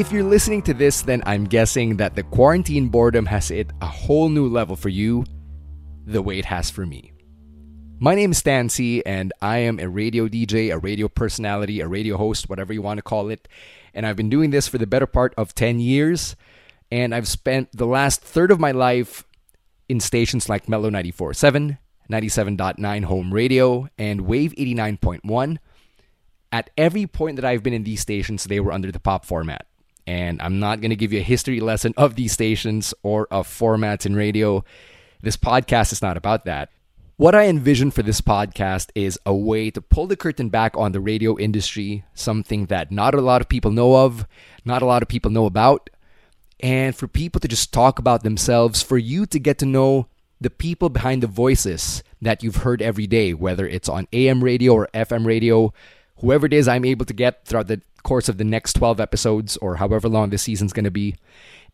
if you're listening to this, then I'm guessing that the quarantine boredom has hit a whole new level for you, the way it has for me. My name is Stancy, and I am a radio DJ, a radio personality, a radio host, whatever you want to call it. And I've been doing this for the better part of 10 years. And I've spent the last third of my life in stations like Mellow 94.7, 97.9 Home Radio, and Wave 89.1. At every point that I've been in these stations, they were under the pop format. And I'm not going to give you a history lesson of these stations or of formats in radio. This podcast is not about that. What I envision for this podcast is a way to pull the curtain back on the radio industry, something that not a lot of people know of, not a lot of people know about, and for people to just talk about themselves, for you to get to know the people behind the voices that you've heard every day, whether it's on AM radio or FM radio, whoever it is I'm able to get throughout the course of the next 12 episodes or however long this season's going to be.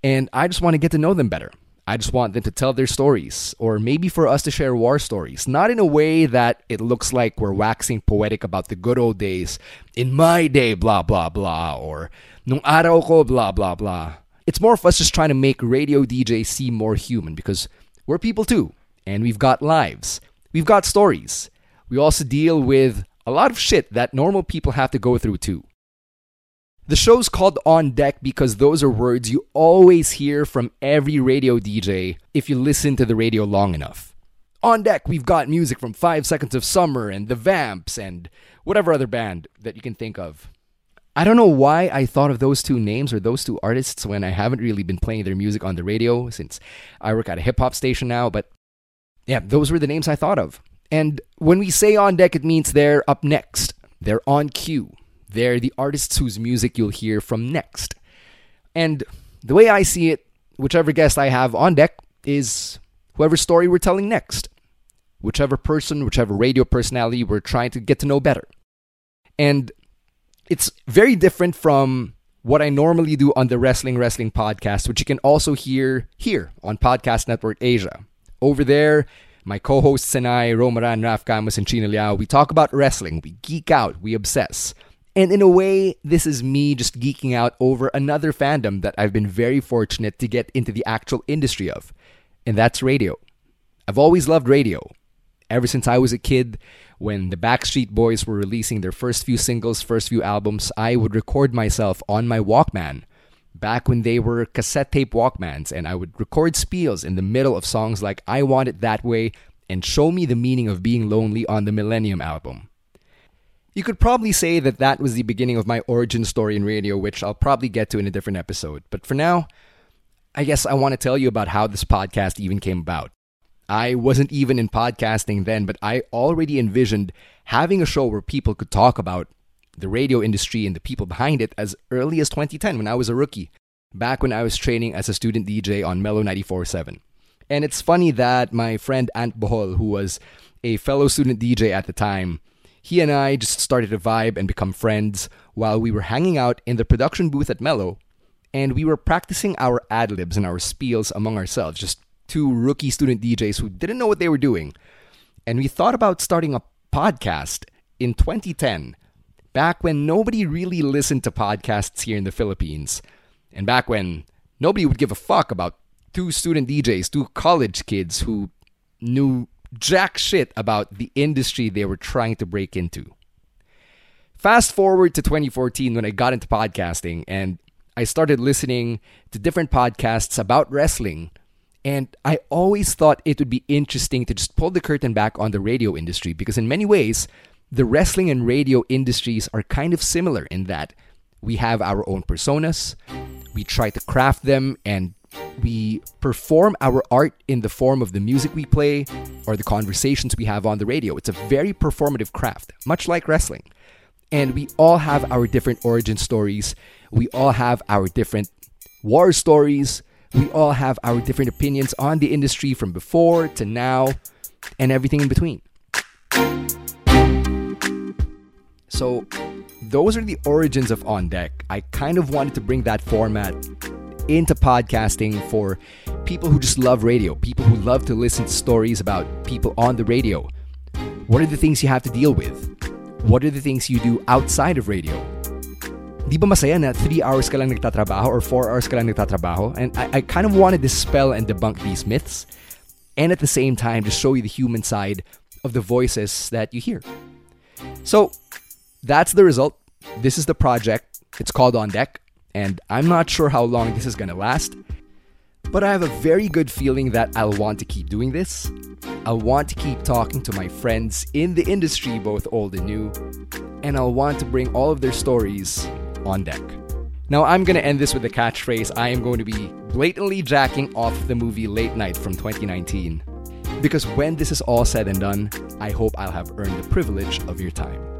And I just want to get to know them better. I just want them to tell their stories, or maybe for us to share war stories, not in a way that it looks like we're waxing poetic about the good old days. In my day, blah, blah, blah, or nung araw ko, blah, blah, blah. It's more of us just trying to make radio DJ seem more human because we're people too, and we've got lives, we've got stories. We also deal with a lot of shit that normal people have to go through too. The show's called On Deck because those are words you always hear from every radio DJ if you listen to the radio long enough. On deck, we've got music from 5 Seconds of Summer and The Vamps and whatever other band that you can think of. I don't know why I thought of those two names or those two artists when I haven't really been playing their music on the radio since I work at a hip hop station now, but yeah, those were the names I thought of. And when we say on deck, it means they're up next, they're on cue. They're the artists whose music you'll hear from next. And the way I see it, whichever guest I have on deck is whoever story we're telling next. Whichever person, whichever radio personality we're trying to get to know better. And it's very different from what I normally do on the Wrestling Wrestling podcast, which you can also hear here on Podcast Network Asia. Over there, my co-hosts and I, Romaran, Raf Camus, and Chino Liao, we talk about wrestling. We geek out. We obsess. And in a way, this is me just geeking out over another fandom that I've been very fortunate to get into the actual industry of, and that's radio. I've always loved radio. Ever since I was a kid, when the Backstreet Boys were releasing their first few singles, first few albums, I would record myself on my Walkman. Back when they were cassette tape Walkmans, and I would record spiels in the middle of songs like I Want It That Way and Show Me the Meaning of Being Lonely on the Millennium album. You could probably say that that was the beginning of my origin story in radio, which I'll probably get to in a different episode. But for now, I guess I want to tell you about how this podcast even came about. I wasn't even in podcasting then, but I already envisioned having a show where people could talk about the radio industry and the people behind it as early as 2010 when I was a rookie, back when I was training as a student DJ on Mellow 94.7. And it's funny that my friend Ant Bohol, who was a fellow student DJ at the time, he and I just started to vibe and become friends while we were hanging out in the production booth at Mellow, and we were practicing our ad libs and our spiels among ourselves, just two rookie student DJs who didn't know what they were doing. And we thought about starting a podcast in 2010, back when nobody really listened to podcasts here in the Philippines, and back when nobody would give a fuck about two student DJs, two college kids who knew jack shit about the industry they were trying to break into. Fast forward to 2014 when I got into podcasting and I started listening to different podcasts about wrestling. And I always thought it would be interesting to just pull the curtain back on the radio industry because, in many ways, the wrestling and radio industries are kind of similar in that we have our own personas, we try to craft them and we perform our art in the form of the music we play or the conversations we have on the radio. It's a very performative craft, much like wrestling. And we all have our different origin stories. We all have our different war stories. We all have our different opinions on the industry from before to now and everything in between. So, those are the origins of On Deck. I kind of wanted to bring that format into podcasting for people who just love radio, people who love to listen to stories about people on the radio. What are the things you have to deal with? What are the things you do outside of radio? Di ba masaya na 3 hours ka lang nagtatrabaho or 4 hours ka lang nagtatrabaho? And I, I kind of want to dispel and debunk these myths and at the same time just show you the human side of the voices that you hear. So that's the result. This is the project. It's called On Deck, and I'm not sure how long this is going to last, but I have a very good feeling that I'll want to keep doing this. I'll want to keep talking to my friends in the industry, both old and new, and I'll want to bring all of their stories on deck. Now, I'm going to end this with a catchphrase. I am going to be blatantly jacking off the movie Late Night from 2019. Because when this is all said and done, I hope I'll have earned the privilege of your time.